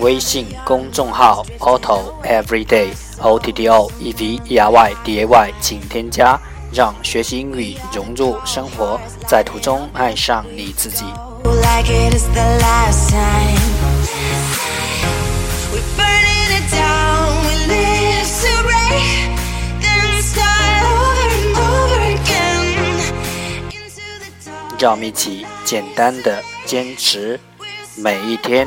微信公众号 Otto Everyday O T T O E V E R Y D A Y，请添加，让学习英语融入生活，在途中爱上你自己。让我们一起简单的坚持每一天。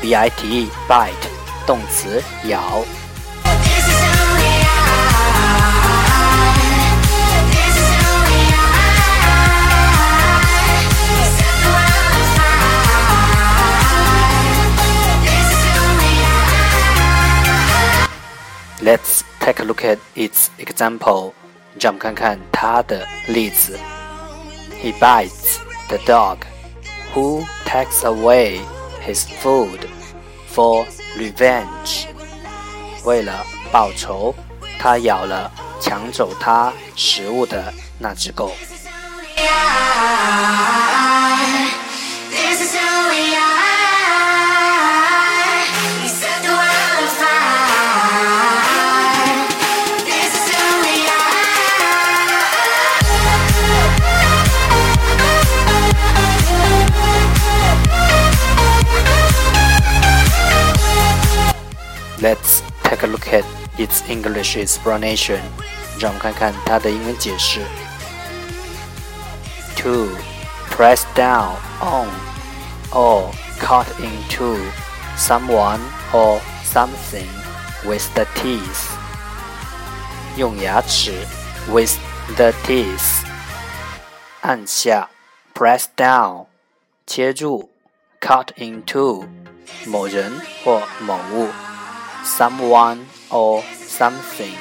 b i t e, bite，动词咬。 This is who we are. This is who we are. We set the world on fire. This is who we are. Let's take a look at its example. 让我们看看它的例子。He bites the dog who takes away his food for revenge. 为了报仇，他咬了抢走他食物的那只狗。Let's take a look at its English explanation. 让我们看看它的英文解释。To press down on or cut into someone or something with the teeth. 用牙齿 with the teeth 按下 press down 切入 cut into 某人或某物 Someone or something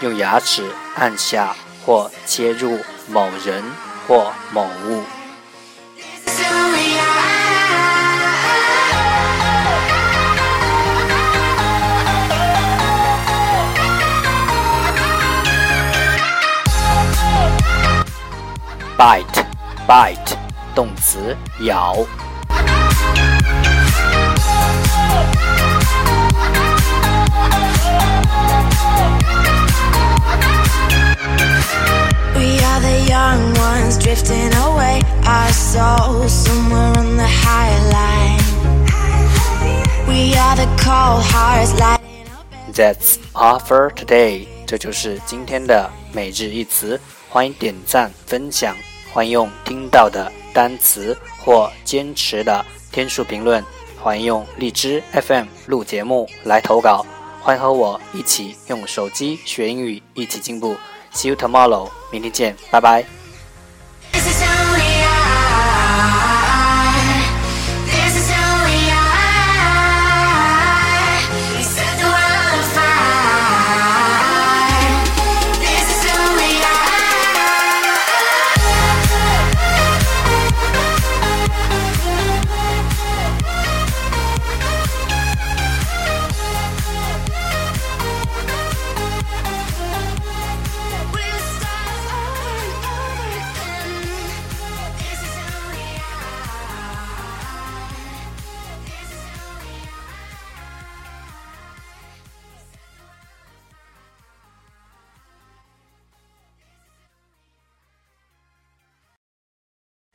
用牙齿按下或切入某人或某物。Bite，bite，动词咬。Ones drifting away. Our souls somewhere on the high line. We are the cold hearts lighting up. That's all for today。这就是今天的每日一词。欢迎点赞分享，欢迎用听到的单词或坚持的天数评论，欢迎用荔枝 FM 录节目来投稿。欢迎和我一起用手机学英语，一起进步。See you tomorrow，明天见，拜拜。